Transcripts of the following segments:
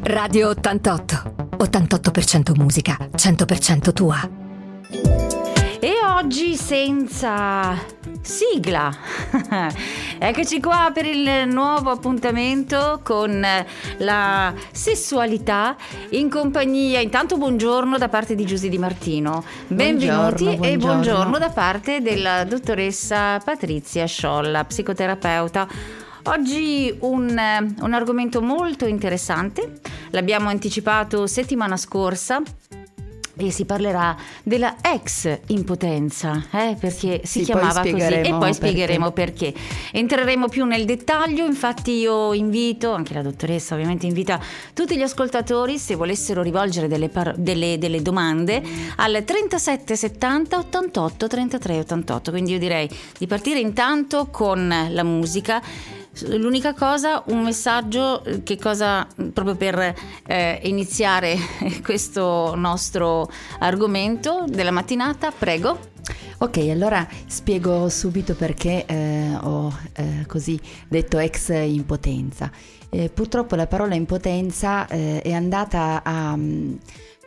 Radio 88. 88% musica, 100% tua. E oggi senza sigla. Eccoci qua per il nuovo appuntamento con la sessualità in compagnia. Intanto buongiorno da parte di Giusy Di Martino. Benvenuti Buongiorno, e buongiorno. buongiorno da parte della dottoressa Patrizia Sciolla, psicoterapeuta. Oggi un, eh, un argomento molto interessante, l'abbiamo anticipato settimana scorsa e si parlerà della ex impotenza, eh, perché si Sì, chiamava così e poi perché. spiegheremo perché. Entreremo più nel dettaglio, infatti io invito, anche la dottoressa ovviamente invita tutti gli ascoltatori se volessero rivolgere delle, par- delle- delle domande al 37 70 88 33 88, quindi io direi di partire intanto con la musica. L'unica cosa, un messaggio, eh, che cosa proprio per eh, iniziare questo nostro argomento della mattinata, prego. Ok, allora spiego subito perché eh, ho eh, così detto ex impotenza. Eh, purtroppo la parola impotenza eh, è andata a, mm,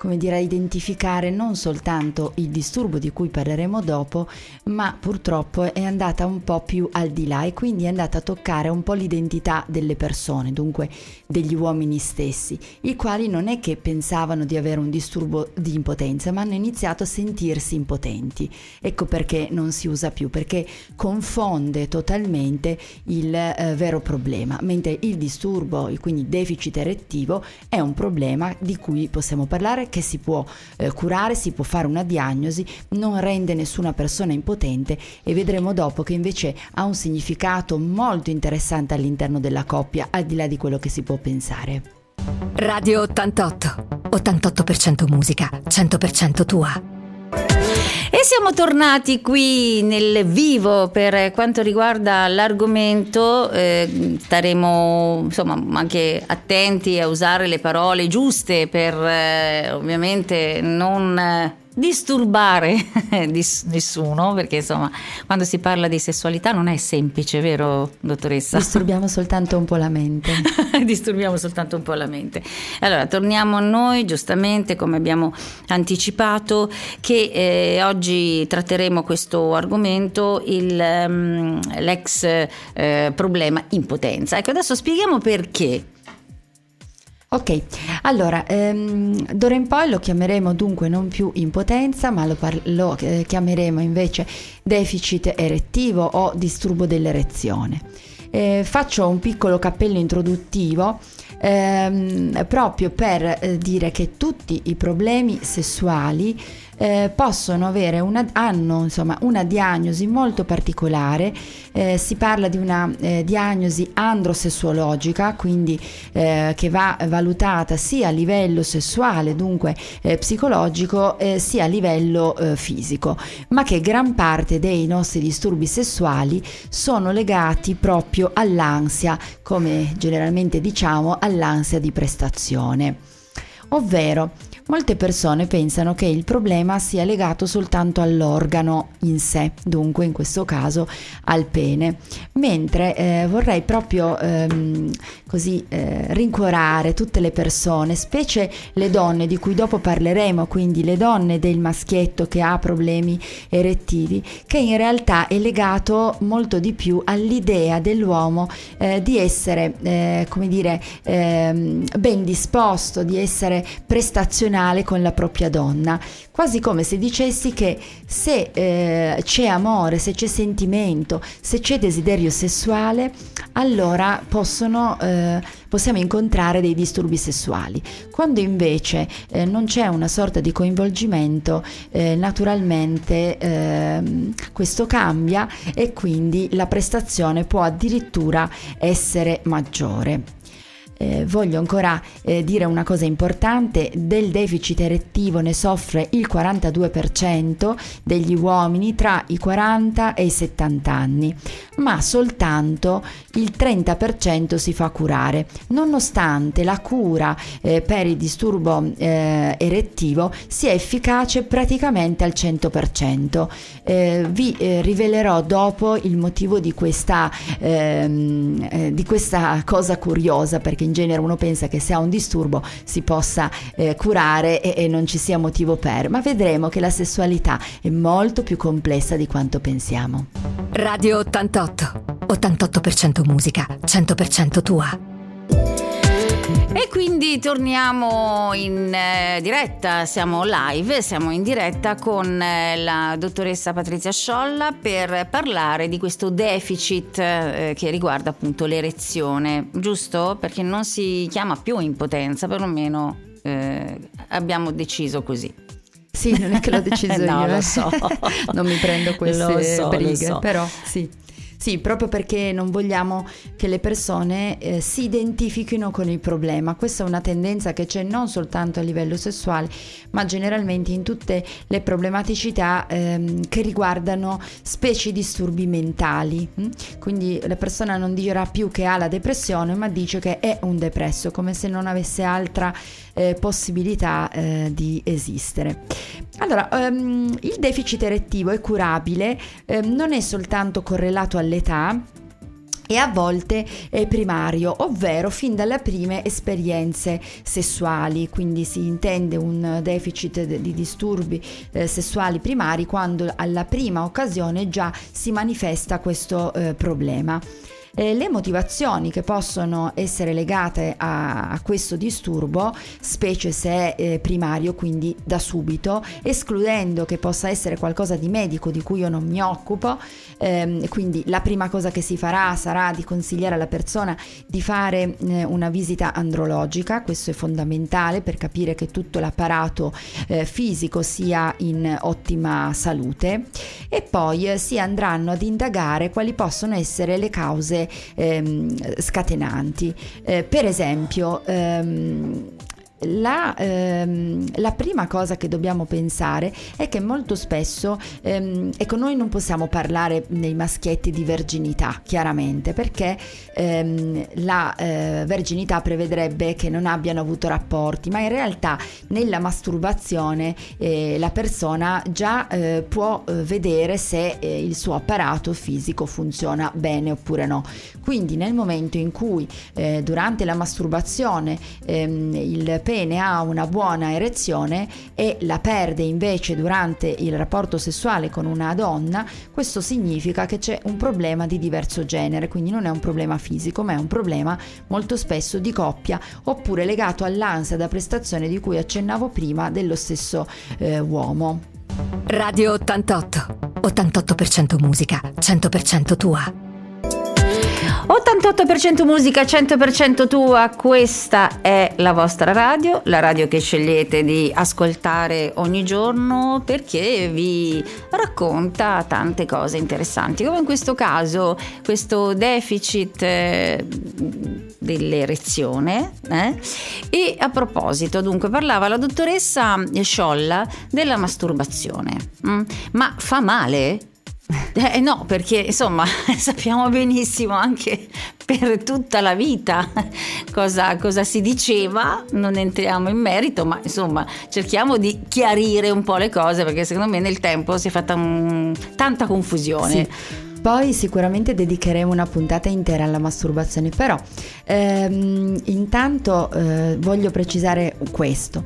come dire, a identificare non soltanto il disturbo di cui parleremo dopo, ma purtroppo è andata un po' più al di là e quindi è andata a toccare un po' l'identità delle persone, dunque degli uomini stessi, i quali non è che pensavano di avere un disturbo di impotenza, ma hanno iniziato a sentirsi impotenti. Ecco perché non si usa più, perché confonde totalmente il eh, vero problema, mentre il disturbo, quindi deficit erettivo, è un problema di cui possiamo parlare, che si può eh, curare, si può fare una diagnosi, non rende nessuna persona impotente e vedremo dopo che invece ha un significato molto interessante all'interno della coppia, al di là di quello che si può pensare. Radio 88. 88% musica, 100% tua. E siamo tornati qui nel vivo per quanto riguarda l'argomento, eh, staremo insomma anche attenti a usare le parole giuste per eh, ovviamente non disturbare dis- nessuno, perché insomma quando si parla di sessualità non è semplice, vero dottoressa? Disturbiamo soltanto un po' la mente. disturbiamo soltanto un po' la mente. Allora, torniamo a noi, giustamente, come abbiamo anticipato, che eh, oggi tratteremo questo argomento, il, ehm, l'ex eh, problema impotenza. Ecco, adesso spieghiamo perché. Ok, allora ehm, d'ora in poi lo chiameremo dunque non più impotenza, ma lo, par- lo, eh, chiameremo invece deficit erettivo o disturbo dell'erezione. Eh, faccio un piccolo cappello introduttivo ehm, proprio per eh, dire che tutti i problemi sessuali eh, possono avere una, hanno insomma una diagnosi molto particolare, eh, si parla di una eh, diagnosi androsessuologica, quindi eh, che va valutata sia a livello sessuale, dunque eh, psicologico, eh, sia a livello fisico, ma che gran parte dei nostri disturbi sessuali sono legati proprio all'ansia, come generalmente diciamo, all'ansia di prestazione. Ovvero, molte persone pensano che il problema sia legato soltanto all'organo in sé, dunque in questo caso al pene, mentre eh, vorrei proprio ehm, così eh, rincuorare tutte le persone, specie le donne di cui dopo parleremo, quindi le donne del maschietto che ha problemi erettivi, che in realtà è legato molto di più all'idea dell'uomo eh, di essere, eh, come dire, ehm, ben disposto, di essere prestazionale con la propria donna, quasi come se dicessi che se eh, c'è amore, se c'è sentimento, se c'è desiderio sessuale, allora possono, eh, possiamo incontrare dei disturbi sessuali. Quando invece eh, non c'è una sorta di coinvolgimento, eh, naturalmente ehm, questo cambia e quindi la prestazione può addirittura essere maggiore. Eh, voglio ancora eh, dire una cosa importante, del deficit erettivo ne soffre il 42% degli uomini tra i 40 e i 70 anni, ma soltanto il 30% si fa curare, nonostante la cura eh, per il disturbo eh, erettivo sia efficace praticamente al 100%. Eh, vi eh, rivelerò dopo il motivo di questa, ehm, eh, di questa cosa curiosa perché in genere uno pensa che se ha un disturbo si possa eh, curare e, e non ci sia motivo per, ma vedremo che la sessualità è molto più complessa di quanto pensiamo. Radio 88. 88% musica, 100% tua. E quindi torniamo in eh, diretta, siamo live, siamo in diretta con eh, la dottoressa Patrizia Sciolla per parlare di questo deficit eh, che riguarda appunto l'erezione, giusto? Perché non si chiama più impotenza, perlomeno eh, abbiamo deciso così. Sì, non è che l'ho deciso no, io, lo eh. so. non mi prendo queste Lo so, brighe, so. però sì. Sì, proprio perché non vogliamo che le persone eh, si identifichino con il problema. Questa è una tendenza che c'è non soltanto a livello sessuale, ma generalmente in tutte le problematicità ehm, che riguardano specie disturbi mentali. hm? Quindi la persona non dirà più che ha la depressione, ma dice che è un depresso, come se non avesse altra eh, possibilità eh, di esistere. Allora, ehm, il deficit erettivo è curabile, ehm, non è soltanto correlato all'età, e a volte è primario, ovvero fin dalle prime esperienze sessuali, quindi si intende un deficit de- di disturbi eh, sessuali primari quando alla prima occasione già si manifesta questo eh, problema. Eh, le motivazioni che possono essere legate a, a questo disturbo, specie se eh, primario, quindi da subito, escludendo che possa essere qualcosa di medico di cui io non mi occupo, ehm, quindi la prima cosa che si farà sarà di consigliare alla persona di fare eh, una visita andrologica, questo è fondamentale per capire che tutto l'apparato eh, fisico sia in ottima salute. E poi eh, si andranno ad indagare quali possono essere le cause ehm, scatenanti. Eh, per esempio, ehm, la, ehm, la prima cosa che dobbiamo pensare è che molto spesso, ehm, ecco, noi non possiamo parlare nei maschietti di verginità, chiaramente, perché ehm, la eh, verginità prevedrebbe che non abbiano avuto rapporti, ma in realtà nella masturbazione eh, la persona già eh, può eh, vedere se eh, il suo apparato fisico funziona bene oppure no. Quindi nel momento in cui eh, durante la masturbazione ehm, il pene ha una buona erezione e la perde invece durante il rapporto sessuale con una donna, questo significa che c'è un problema di diverso genere, quindi non è un problema fisico, ma è un problema molto spesso di coppia oppure legato all'ansia da prestazione di cui accennavo prima dello stesso eh, uomo. Radio 88. 88% musica, 100% tua. 88% musica, 100% tua, questa è la vostra radio, la radio che scegliete di ascoltare ogni giorno perché vi racconta tante cose interessanti, come in questo caso questo deficit eh, dell'erezione. eh? E a proposito, dunque, parlava la dottoressa Sciolla della masturbazione. Mm? Ma fa male? Eh no, perché insomma sappiamo benissimo anche per tutta la vita cosa, cosa, si diceva, non entriamo in merito, ma insomma cerchiamo di chiarire un po' le cose perché secondo me nel tempo si è fatta un, tanta confusione. Sì. Poi sicuramente dedicheremo una puntata intera alla masturbazione, però ehm, intanto eh, voglio precisare questo.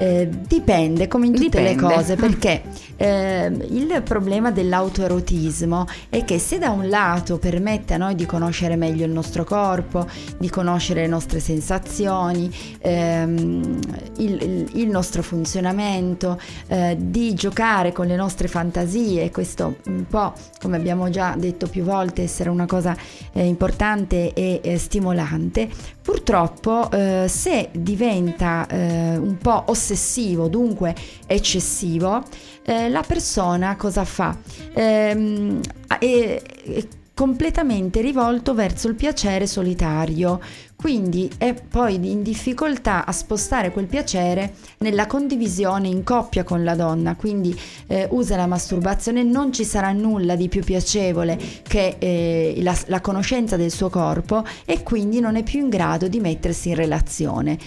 Eh, dipende come in tutte Dipende. le cose perché eh, il problema dell'autoerotismo è che se da un lato permette a noi di conoscere meglio il nostro corpo, di conoscere le nostre sensazioni, ehm, il, il- il nostro funzionamento, eh, di giocare con le nostre fantasie, questo un po' come abbiamo già detto più volte essere una cosa eh, importante e eh, stimolante, purtroppo se diventa un po' ossessivo, dunque eccessivo, eh, la persona cosa fa? Ehm, è, è completamente rivolto verso il piacere solitario, quindi è poi in difficoltà a spostare quel piacere nella condivisione in coppia con la donna, quindi eh, usa la masturbazione, non ci sarà nulla di più piacevole che eh, la, la conoscenza del suo corpo e quindi non è più in grado di mettersi in relazione.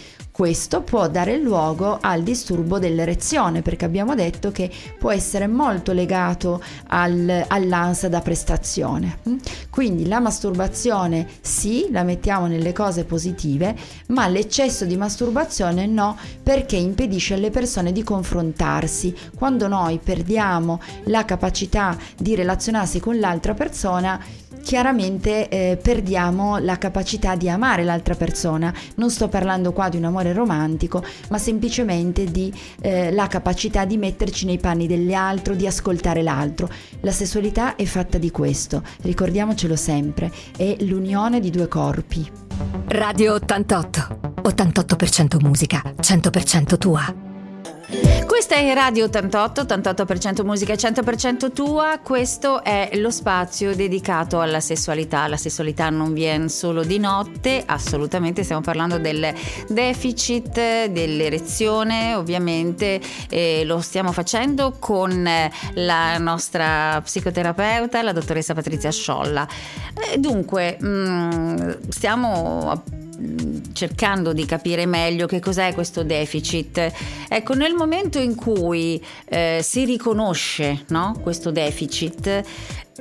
Questo può dare luogo al disturbo dell'erezione perché abbiamo detto che può essere molto legato al, all'ansia da prestazione. Quindi la masturbazione sì, la mettiamo nelle cose positive, ma l'eccesso di masturbazione no perché impedisce alle persone di confrontarsi. Quando noi perdiamo la capacità di relazionarsi con l'altra persona, chiaramente eh, perdiamo la capacità di amare l'altra persona. Non sto parlando qua di un amore romantico, ma semplicemente di eh, la capacità di metterci nei panni dell'altro, di ascoltare l'altro. La sessualità è fatta di questo, ricordiamocelo sempre, è l'unione di due corpi. Radio 88. 88% musica, 100% tua. Questa è Radio 88, 88% musica, 100% tua. Questo è lo spazio dedicato alla sessualità. La sessualità non viene solo di notte, assolutamente stiamo parlando del deficit, dell'erezione, ovviamente eh, lo stiamo facendo con la nostra psicoterapeuta, la dottoressa Patrizia Sciolla. Eh, dunque, mm, stiamo cercando di capire meglio che cos'è questo deficit. Ecco, nel momento in cui eh, si riconosce no, questo deficit,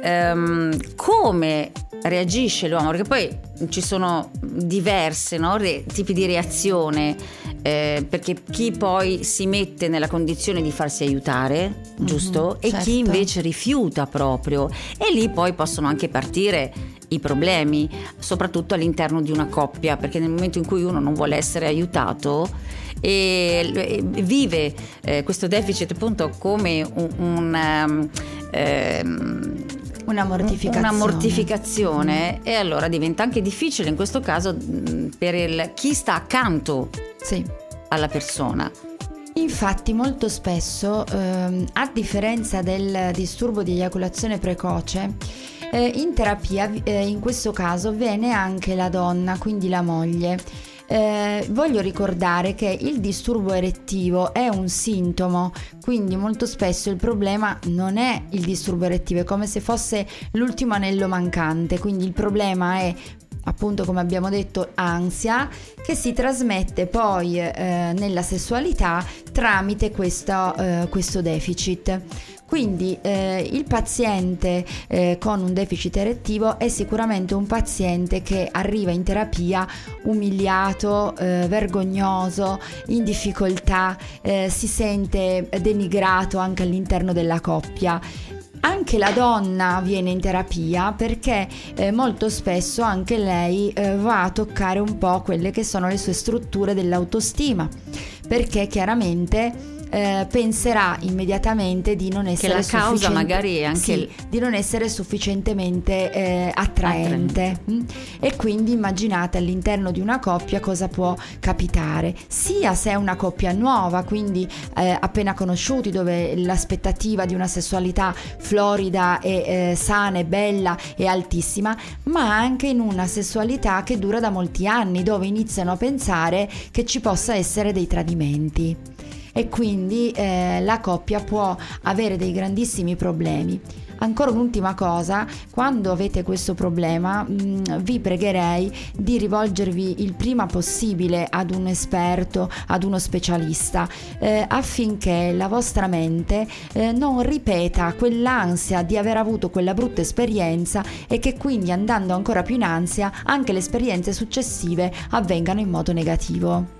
ehm, come reagisce l'uomo? Perché poi ci sono diverse no, re, tipi di reazione, eh, perché chi poi si mette nella condizione di farsi aiutare, mm-hmm, giusto? E certo. chi invece rifiuta proprio. E lì poi possono anche partire i problemi, soprattutto all'interno di una coppia, perché nel momento in cui uno non vuole essere aiutato e vive eh, questo deficit appunto come un, un um, una mortificazione. Una mortificazione e allora diventa anche difficile in questo caso per il, chi sta accanto sì. alla persona. Infatti molto spesso, ehm, a differenza del disturbo di eiaculazione precoce, eh, in terapia eh, in questo caso viene anche la donna, quindi la moglie. Eh, voglio ricordare che il disturbo erettivo è un sintomo, quindi molto spesso il problema non è il disturbo erettivo, è come se fosse l'ultimo anello mancante, quindi il problema è appunto come abbiamo detto ansia che si trasmette poi eh, nella sessualità tramite questo, eh, questo deficit. Quindi eh, il paziente eh, con un deficit erettivo è sicuramente un paziente che arriva in terapia umiliato, eh, vergognoso, in difficoltà, eh, si sente denigrato anche all'interno della coppia. Anche la donna viene in terapia perché eh, molto spesso anche lei eh, va a toccare un po' quelle che sono le sue strutture dell'autostima perché chiaramente eh, penserà immediatamente di non essere che la causa magari è anche sì, di non essere sufficientemente eh, attraente. attraente. Mm? e quindi immaginate all'interno di una coppia cosa può capitare sia se è una coppia nuova quindi eh, appena conosciuti dove l'aspettativa di una sessualità florida e eh, sana e bella e altissima ma anche in una sessualità che dura da molti anni dove iniziano a pensare che ci possa essere dei tradimenti e quindi eh, la coppia può avere dei grandissimi problemi. Ancora un'ultima cosa, quando avete questo problema mh, mm, vi pregherei di rivolgervi il prima possibile ad un esperto, ad uno specialista, eh, affinché la vostra mente eh, non ripeta quell'ansia di aver avuto quella brutta esperienza e che quindi andando ancora più in ansia anche le esperienze successive avvengano in modo negativo.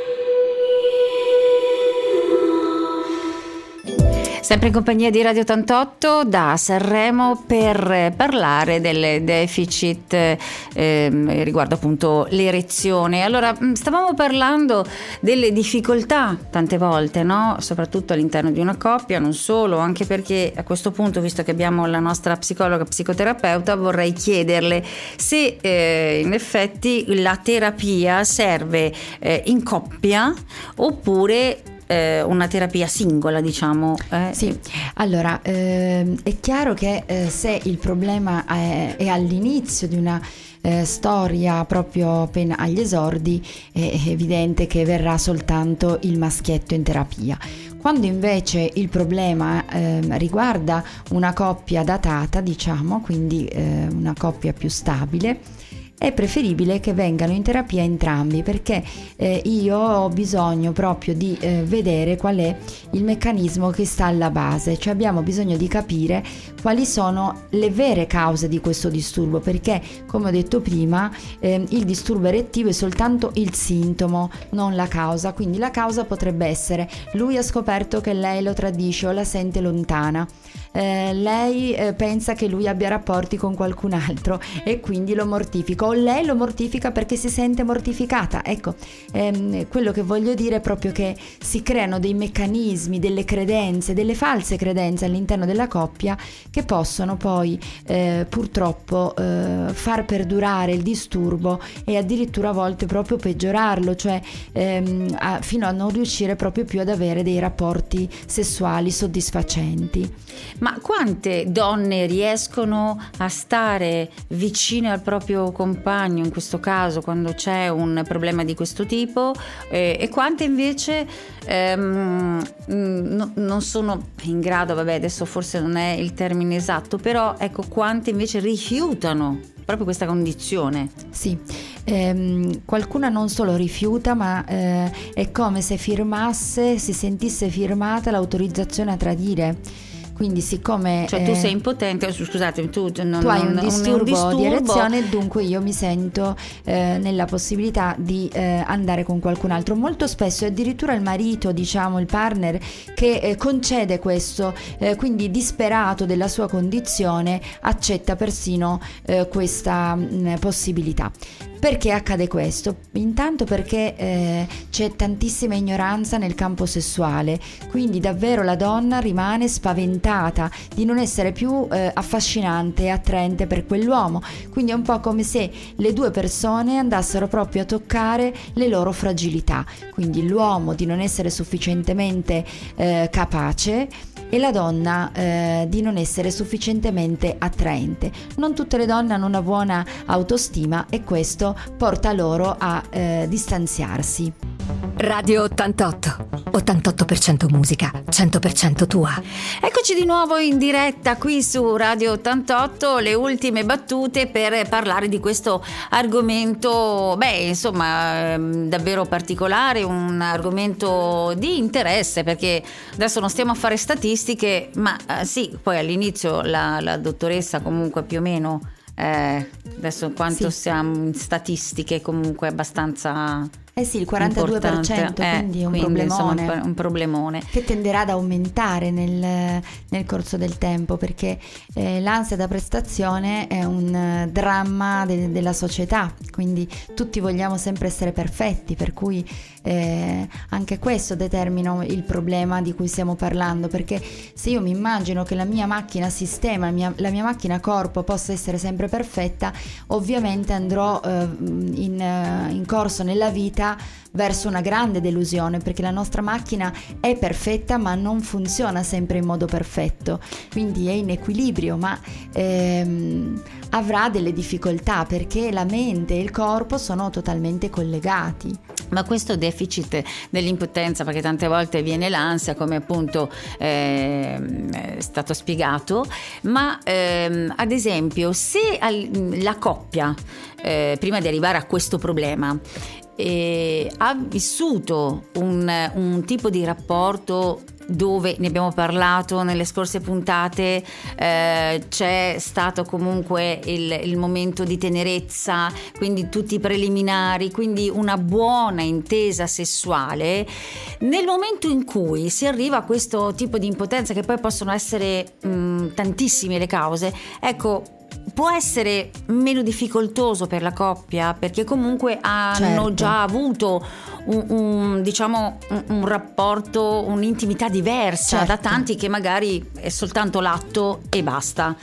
Sempre in compagnia di Radio 88 da Sanremo per parlare del deficit eh, riguardo appunto l'erezione. Allora, mm, stavamo parlando delle difficoltà tante volte, no? soprattutto all'interno di una coppia, non solo, anche perché a questo punto, visto che abbiamo la nostra psicologa psicoterapeuta, vorrei chiederle se eh, in effetti la terapia serve eh, in coppia oppure eh, una terapia singola, diciamo. Eh. Sì, allora eh, è chiaro che eh, se il problema è, è all'inizio di una eh, storia proprio appena agli esordi, è evidente che verrà soltanto il maschietto in terapia. Quando invece il problema eh, riguarda una coppia datata, diciamo, quindi eh, una coppia più stabile, è preferibile che vengano in terapia entrambi perché eh, io ho bisogno proprio di eh, vedere qual è il meccanismo che sta alla base, cioè abbiamo bisogno di capire quali sono le vere cause di questo disturbo perché come ho detto prima eh, il disturbo erettivo è soltanto il sintomo, non la causa, quindi la causa potrebbe essere lui ha scoperto che lei lo tradisce o la sente lontana eh, lei eh, pensa che lui abbia rapporti con qualcun altro e quindi lo mortifica o lei lo mortifica perché si sente mortificata. Ecco, ehm, quello che voglio dire è proprio che si creano dei meccanismi, delle credenze, delle false credenze all'interno della coppia che possono poi eh, purtroppo eh, far perdurare il disturbo e addirittura a volte proprio peggiorarlo, cioè ehm, a, fino a non riuscire proprio più ad avere dei rapporti sessuali soddisfacenti. Ma quante donne riescono a stare vicine al proprio compagno, in questo caso quando c'è un problema di questo tipo, eh, e quante invece ehm, no, non sono in grado, vabbè adesso forse non è il termine esatto, però ecco quante invece rifiutano proprio questa condizione. Sì, ehm, qualcuna non solo rifiuta, ma eh, è come se firmasse, si sentisse firmata l'autorizzazione a tradire quindi siccome... Cioè tu eh, sei impotente, scusate, tu, non, tu hai un, disturbo, un disturbo di erezione dunque io mi sento eh, nella possibilità di eh, andare con qualcun altro. Molto spesso è addirittura il marito, diciamo il partner, che eh, concede questo, eh, quindi disperato della sua condizione accetta persino eh, questa mh, mm, possibilità. Perché accade questo? Intanto perché eh, c'è tantissima ignoranza nel campo sessuale, quindi davvero la donna rimane spaventata di non essere più eh, affascinante e attraente per quell'uomo, quindi è un po' come se le due persone andassero proprio a toccare le loro fragilità, quindi l'uomo di non essere sufficientemente eh, capace e la donna eh, di non essere sufficientemente attraente. Non tutte le donne hanno una buona autostima e questo porta loro a eh, distanziarsi. Radio 88. 88% musica, 100% tua. Eccoci di nuovo in diretta qui su Radio 88, le ultime battute per parlare di questo argomento, beh, insomma, ehm, davvero particolare, un argomento di interesse perché adesso non stiamo a fare statistiche, ma eh, sì, poi all'inizio la, la dottoressa comunque più o meno eh, adesso quanto sì. siamo in statistiche comunque abbastanza eh sì, il 42%, eh, quindi è un, quindi, problemone, insomma, un problemone. Che tenderà ad aumentare nel, nel corso del tempo perché eh, l'ansia da prestazione è un dramma de, della società, quindi tutti vogliamo sempre essere perfetti, per cui eh, anche questo determina il problema di cui stiamo parlando, perché se io mi immagino che la mia macchina sistema, la mia, la mia macchina corpo possa essere sempre perfetta, ovviamente andrò eh, in, in corso nella vita vita verso una grande delusione perché la nostra macchina è perfetta ma non funziona sempre in modo perfetto, quindi è in equilibrio ma ehm, avrà delle difficoltà perché la mente e il corpo sono totalmente collegati. Ma questo deficit dell'impotenza, perché tante volte viene l'ansia, come appunto eh, è stato spiegato, ma ehm, ad esempio se al, la coppia, eh, prima di arrivare a questo problema, eh, ha vissuto un, un tipo di rapporto dove ne abbiamo parlato nelle scorse puntate, eh, c'è stato comunque il, il, momento di tenerezza, quindi tutti i preliminari, quindi una buona intesa sessuale. Nel momento in cui si arriva a questo tipo di impotenza, che poi possono essere mh, tantissime le cause, ecco, può essere meno difficoltoso per la coppia perché comunque hanno certo. già avuto un, un, diciamo, un, un, rapporto, un'intimità diversa certo. da tanti che magari è soltanto l'atto e basta.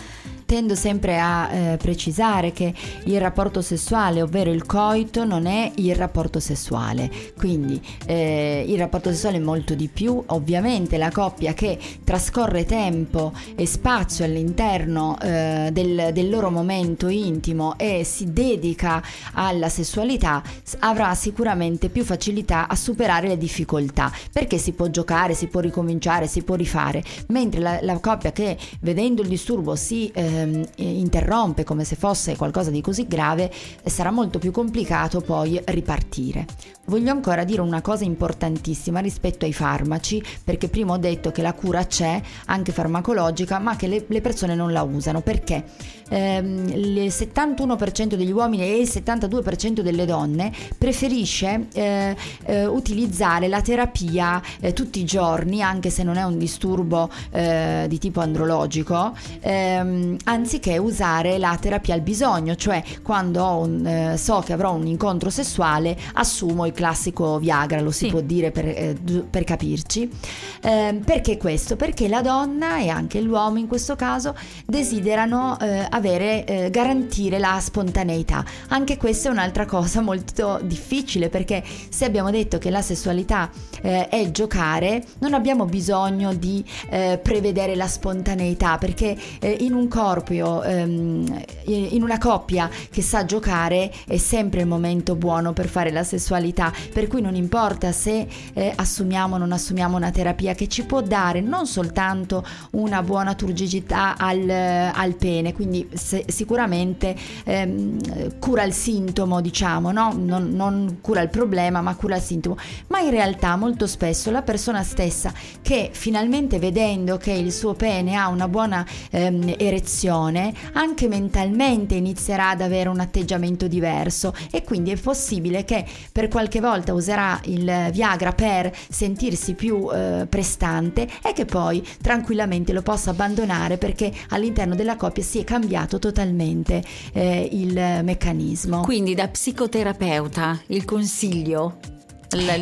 Tendo sempre a eh, precisare che il rapporto sessuale, ovvero il coito, non è il rapporto sessuale. Quindi eh, il rapporto sessuale è molto di più. Ovviamente la coppia che trascorre tempo e spazio all'interno eh, del, del loro momento intimo e si dedica alla sessualità avrà sicuramente più facilità a superare le difficoltà perché si può giocare, si può ricominciare, si può rifare, mentre la, la coppia che vedendo il disturbo si ehm, interrompe come se fosse qualcosa di così grave, sarà molto più complicato poi ripartire. Voglio ancora dire una cosa importantissima rispetto ai farmaci, perché prima ho detto che la cura c'è, anche farmacologica, ma che le, le persone non la usano. Perché? Ehm, il 71% degli uomini e il 72% delle donne preferisce eh, eh, utilizzare la terapia eh, tutti i giorni, anche se non è un disturbo eh, di tipo andrologico, ehm, anziché usare la terapia al bisogno, cioè quando un, eh, so che avrò un incontro sessuale, assumo il classico Viagra, lo si sì. può dire per, eh, per capirci. Eh, perché questo? Perché la donna e anche l'uomo in questo caso desiderano eh, avere, eh, garantire la spontaneità. Anche questa è un'altra cosa molto difficile perché se abbiamo detto che la sessualità eh, è giocare, non abbiamo bisogno di eh, prevedere la spontaneità perché in un corpo, ehm, in una coppia che sa giocare è sempre il momento buono per fare la sessualità per cui non importa se eh, assumiamo o non assumiamo una terapia che ci può dare non soltanto una buona turgicità al, al pene, quindi se, sicuramente ehm, cura il sintomo, diciamo, no? non, non cura il problema, ma cura il sintomo, ma in realtà molto spesso la persona stessa che finalmente vedendo che il suo pene ha una buona ehm, erezione, anche mentalmente inizierà ad avere un atteggiamento diverso e quindi è possibile che per qualche volta userà il Viagra per sentirsi più eh, prestante e che poi tranquillamente lo possa abbandonare perché all'interno della coppia si è cambiato totalmente eh, il meccanismo. Quindi da psicoterapeuta il consiglio, la,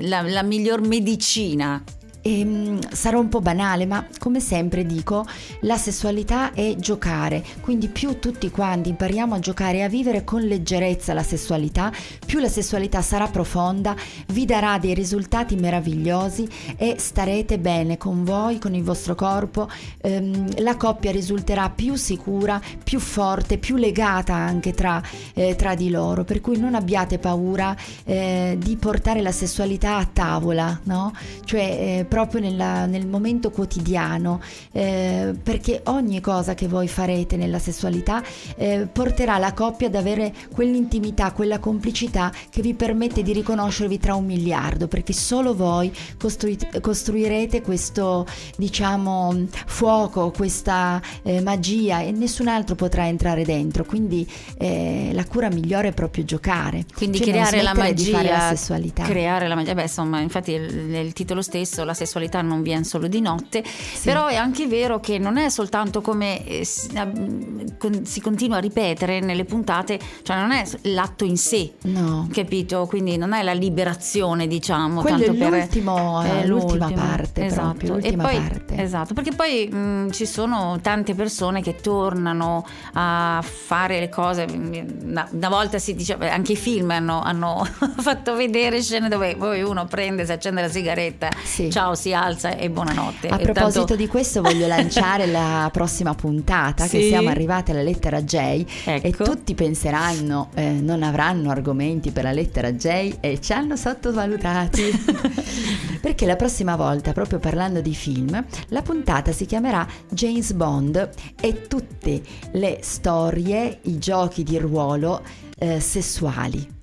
la, la miglior medicina e, ehm, sarò un po' banale, ma come sempre dico, la sessualità è giocare, quindi più tutti quanti impariamo a giocare e a vivere con leggerezza la sessualità, più la sessualità sarà profonda, vi darà dei risultati meravigliosi e starete bene con voi, con il vostro corpo, ehm, la coppia risulterà più sicura, più forte, più legata anche tra, eh, tra di loro, per cui non abbiate paura eh, di portare la sessualità a tavola, no? Cioè, eh, proprio nella, nel momento quotidiano, eh, perché ogni cosa che voi farete nella sessualità eh, porterà la coppia ad avere quell'intimità, quella complicità che vi permette di riconoscervi tra un miliardo, perché solo voi costruite, costruirete questo, diciamo, fuoco, questa eh, magia e nessun altro potrà entrare dentro. Quindi eh, la cura migliore è proprio giocare. Quindi cioè creare la magia, la sessualità. Creare la magia, beh, insomma, infatti nel titolo stesso la sessualità non viene solo di notte, sì. però è anche vero che non è soltanto come eh, si continua a ripetere nelle puntate, cioè non è l'atto in sé, no. capito? Quindi non è la liberazione, diciamo, Quello tanto è l'ultimo, per, eh, l'ultima parte, esatto. Proprio, l'ultima poi, parte. Esatto, perché poi mh, ci sono tante persone che tornano a fare le cose, una, una volta si diceva, anche i film hanno, hanno fatto vedere scene dove poi uno prende, si accende la sigaretta, sì. ciao, si alza alza e buonanotte. A e proposito tanto... di questo voglio lanciare la prossima puntata sì? che siamo arrivati alla lettera J ecco. e tutti penseranno eh, non avranno argomenti per la lettera J e ci hanno sottovalutati. Perché la prossima volta, proprio parlando di film, la puntata si chiamerà James Bond e tutte le storie, i giochi di ruolo eh, sessuali.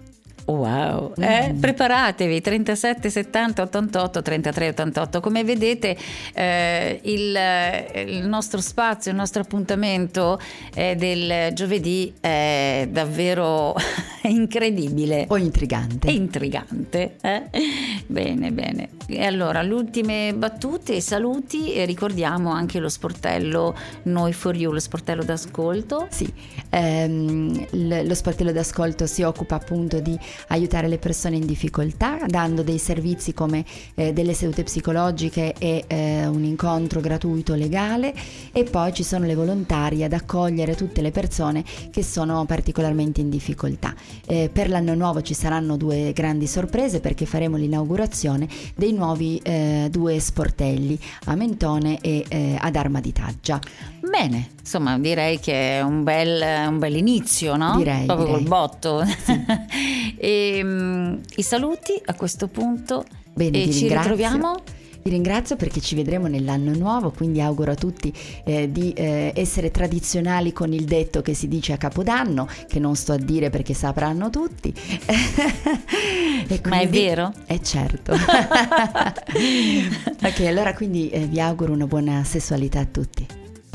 Wow, eh? mm. preparatevi 37 70 88 33 88. Come vedete, eh, il, il, nostro spazio, il nostro appuntamento eh, del giovedì è davvero incredibile. O intrigante. È intrigante. Eh? Bene, bene. E allora, le ultime battute saluti e ricordiamo anche lo sportello Noi for You, lo sportello d'ascolto. Sì, ehm, lo sportello d'ascolto si occupa appunto di aiutare le persone in difficoltà, dando dei servizi come eh, delle sedute psicologiche e eh, un incontro gratuito legale e poi ci sono le volontarie ad accogliere tutte le persone che sono particolarmente in difficoltà. Eh, per l'anno nuovo ci saranno due grandi sorprese perché faremo l'inaugurazione dei nuovi eh, due sportelli a Mentone e eh, ad Arma di Taggia. Bene, insomma direi che è un bel, un bel inizio, no? Direi. Proprio direi. col botto. Sì. e, um, I saluti a questo punto. Bene, e ci ringrazio. ritroviamo? Vi ringrazio perché ci vedremo nell'anno nuovo, quindi auguro a tutti eh, di eh, essere tradizionali con il detto che si dice a Capodanno, che non sto a dire perché sapranno tutti. quindi... Ma è vero? Eh certo. ok, allora quindi eh, vi auguro una buona sessualità a tutti.